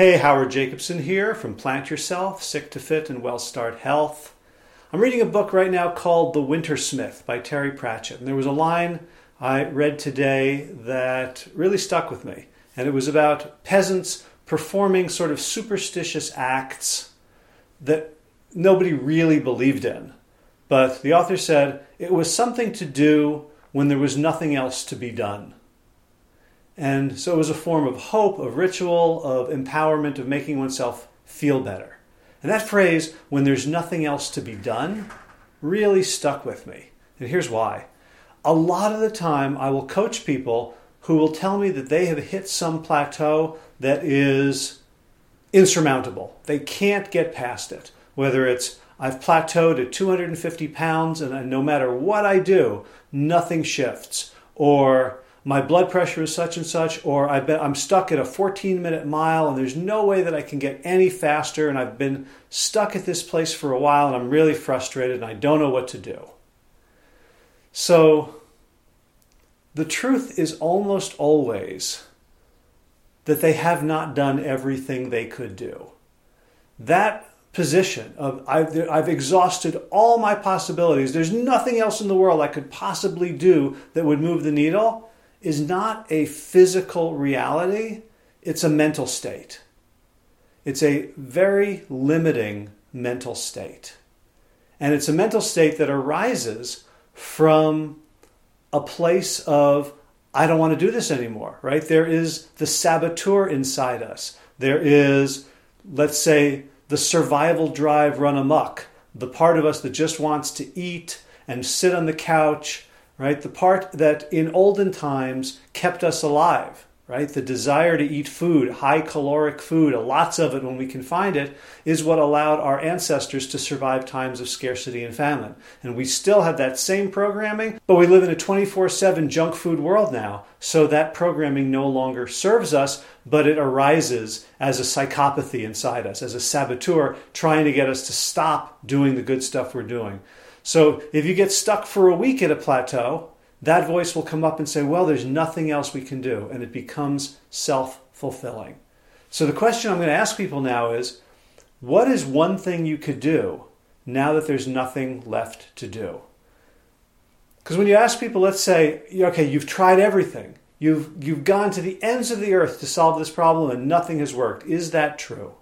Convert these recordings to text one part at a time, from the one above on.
Hey, Howard Jacobson here from Plant Yourself, Sick to Fit and WellStart Health. I'm reading a book right now called The Wintersmith by Terry Pratchett. And there was a line I read today that really stuck with me. And it was about peasants performing sort of superstitious acts that nobody really believed in. But the author said it was something to do when there was nothing else to be done. And so it was a form of hope, of ritual, of empowerment, of making oneself feel better. And that phrase, when there's nothing else to be done, really stuck with me. And here's why. A lot of the time, I will coach people who will tell me that they have hit some plateau that is insurmountable. They can't get past it. Whether it's I've plateaued at 250 pounds and no matter what I do, nothing shifts. Or my blood pressure is such and such, or I'm stuck at a 14 minute mile and there's no way that I can get any faster, and I've been stuck at this place for a while and I'm really frustrated and I don't know what to do. So, the truth is almost always that they have not done everything they could do. That position of I've, I've exhausted all my possibilities, there's nothing else in the world I could possibly do that would move the needle is not a physical reality, it's a mental state. It's a very limiting mental state. And it's a mental state that arises from a place of, I don't want to do this anymore, right? There is the saboteur inside us. There is, let's say, the survival drive run amok, the part of us that just wants to eat and sit on the couch right? The part that in olden times kept us alive, right? The desire to eat food, high caloric food, lots of it when we can find it, is what allowed our ancestors to survive times of scarcity and famine. And we still have that same programming, but we live in a 24 7 junk food world now. So that programming no longer serves us, but it arises as a psychopathy inside us, as a saboteur trying to get us to stop doing the good stuff we're doing. So if you get stuck for a week at a plateau, that voice will come up and say, Well, there's nothing else we can do. And it becomes self fulfilling. So the question I'm going to ask people now is what is one thing you could do now that there's nothing left to do? Because when you ask people, let's say, okay, you've tried everything, you've, you've gone to the ends of the earth to solve this problem and nothing has worked. Is that true?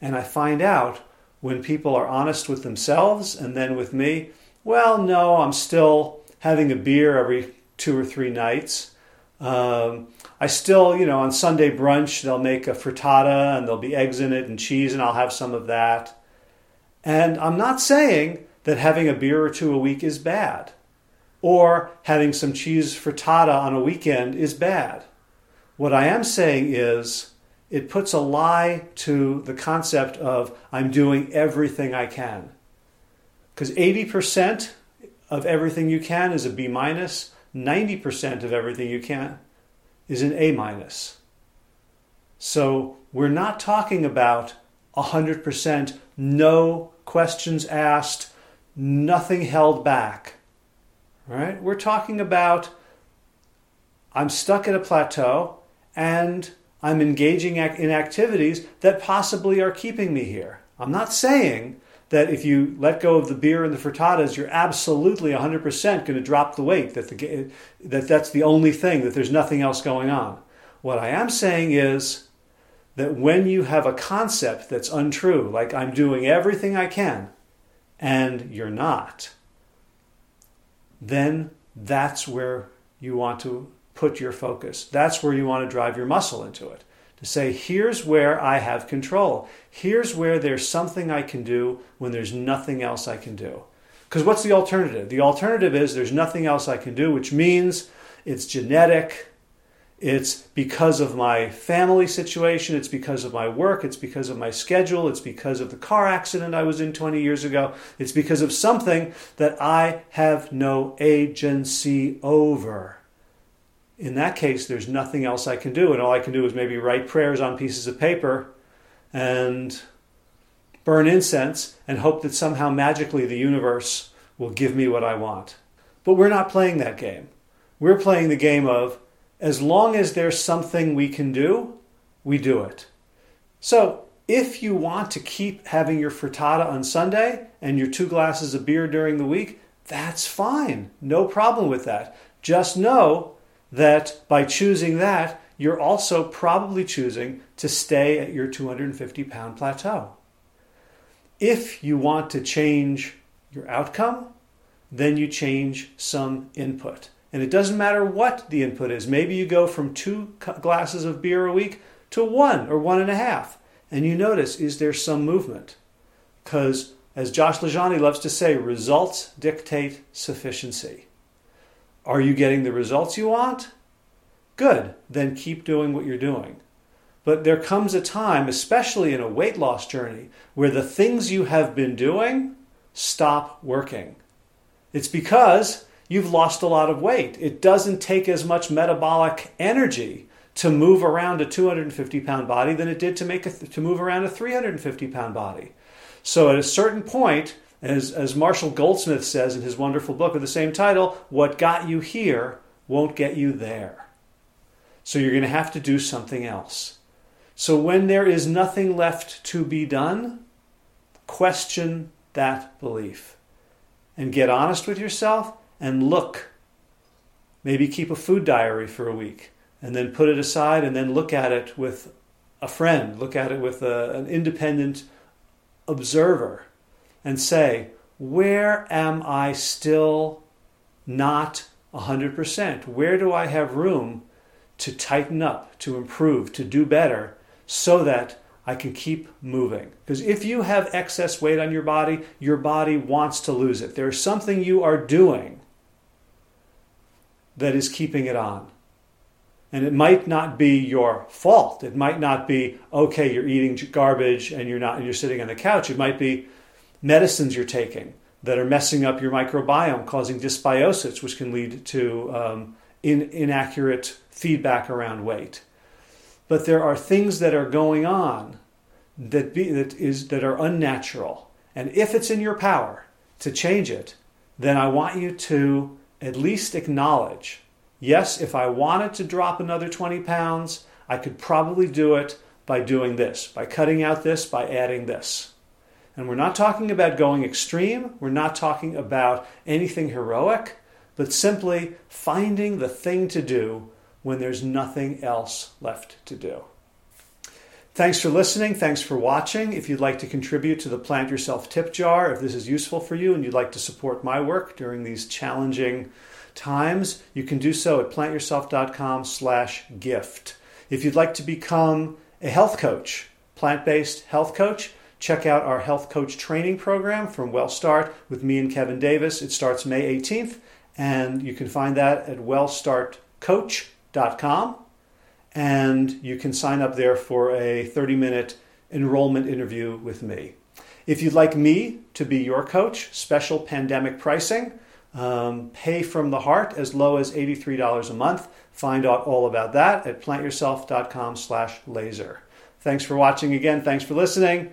And I find out when people are honest with themselves and then with me, well, no, I'm still having a beer every two or three nights. Um, I still, you know, on Sunday brunch, they'll make a frittata and there'll be eggs in it and cheese, and I'll have some of that. And I'm not saying that having a beer or two a week is bad, or having some cheese frittata on a weekend is bad. What I am saying is it puts a lie to the concept of I'm doing everything I can. Because 80% of everything you can is a B minus, 90% of everything you can is an A minus. So we're not talking about 100% no questions asked, nothing held back. Right? We're talking about I'm stuck at a plateau and I'm engaging in activities that possibly are keeping me here. I'm not saying that if you let go of the beer and the frittatas, you're absolutely 100% going to drop the weight, that, the, that that's the only thing, that there's nothing else going on. What I am saying is that when you have a concept that's untrue, like I'm doing everything I can, and you're not, then that's where you want to put your focus. That's where you want to drive your muscle into it. To say, here's where I have control. Here's where there's something I can do when there's nothing else I can do. Because what's the alternative? The alternative is there's nothing else I can do, which means it's genetic, it's because of my family situation, it's because of my work, it's because of my schedule, it's because of the car accident I was in 20 years ago, it's because of something that I have no agency over in that case, there's nothing else I can do. And all I can do is maybe write prayers on pieces of paper and burn incense and hope that somehow magically the universe will give me what I want. But we're not playing that game. We're playing the game of as long as there's something we can do, we do it. So, if you want to keep having your frittata on Sunday and your two glasses of beer during the week, that's fine. No problem with that. Just know that by choosing that, you're also probably choosing to stay at your 250 pound plateau. If you want to change your outcome, then you change some input. And it doesn't matter what the input is. Maybe you go from two glasses of beer a week to one or one and a half. And you notice, is there some movement? Because, as Josh LaJaunie loves to say, results dictate sufficiency. Are you getting the results you want? Good, then keep doing what you're doing. But there comes a time, especially in a weight loss journey, where the things you have been doing stop working. It's because you've lost a lot of weight. It doesn't take as much metabolic energy to move around a 250 pound body than it did to make a, to move around a 350 pound body. So at a certain point, as, as Marshall Goldsmith says in his wonderful book with the same title, what got you here won't get you there. So you're going to have to do something else. So when there is nothing left to be done, question that belief and get honest with yourself and look. Maybe keep a food diary for a week and then put it aside and then look at it with a friend, look at it with a, an independent observer and say, where am I still not 100%? Where do I have room to tighten up, to improve, to do better so that I can keep moving. Because if you have excess weight on your body, your body wants to lose it. There's something you are doing that is keeping it on. And it might not be your fault. It might not be, okay, you're eating garbage and you're not and you're sitting on the couch. It might be medicines you're taking that are messing up your microbiome, causing dysbiosis, which can lead to um, in, inaccurate feedback around weight. But there are things that are going on that, be, that, is, that are unnatural. And if it's in your power to change it, then I want you to at least acknowledge yes, if I wanted to drop another 20 pounds, I could probably do it by doing this, by cutting out this, by adding this. And we're not talking about going extreme, we're not talking about anything heroic, but simply finding the thing to do when there's nothing else left to do. Thanks for listening. Thanks for watching. If you'd like to contribute to the Plant Yourself tip jar, if this is useful for you and you'd like to support my work during these challenging times, you can do so at plantyourself.com slash gift. If you'd like to become a health coach, plant-based health coach, check out our health coach training program from WellStart with me and Kevin Davis. It starts May 18th, and you can find that at wellstartcoach.com and you can sign up there for a 30 minute enrollment interview with me. If you'd like me to be your coach, special pandemic pricing, um, pay from the heart as low as $83 a month. Find out all about that at plantyourself.com slash laser. Thanks for watching again. Thanks for listening.